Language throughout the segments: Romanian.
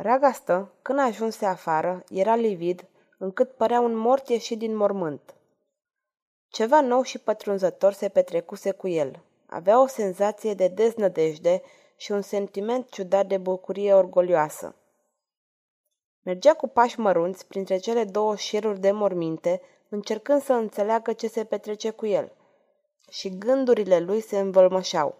Ragastă, când ajunse afară, era livid, încât părea un mort ieșit din mormânt. Ceva nou și pătrunzător se petrecuse cu el. Avea o senzație de deznădejde și un sentiment ciudat de bucurie orgolioasă. Mergea cu pași mărunți printre cele două șiruri de morminte, încercând să înțeleagă ce se petrece cu el. Și gândurile lui se învălmășeau.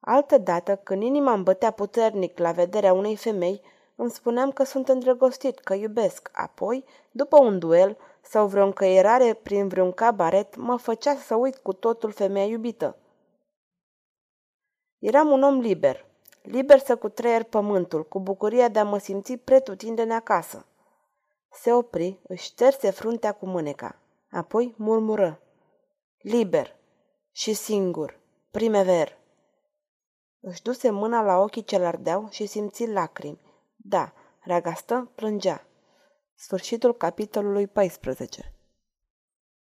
Altădată, când inima îmi bătea puternic la vederea unei femei, îmi spuneam că sunt îndrăgostit, că iubesc. Apoi, după un duel sau vreo încăierare prin vreun cabaret, mă făcea să uit cu totul femeia iubită. Eram un om liber, liber să cutreier pământul, cu bucuria de a mă simți pretutindene acasă. Se opri, își șterse fruntea cu mâneca. Apoi murmură. Liber și singur, primever. Își duse mâna la ochii ce ardeau și simți lacrimi. Da, Ragastă plângea. Sfârșitul capitolului 14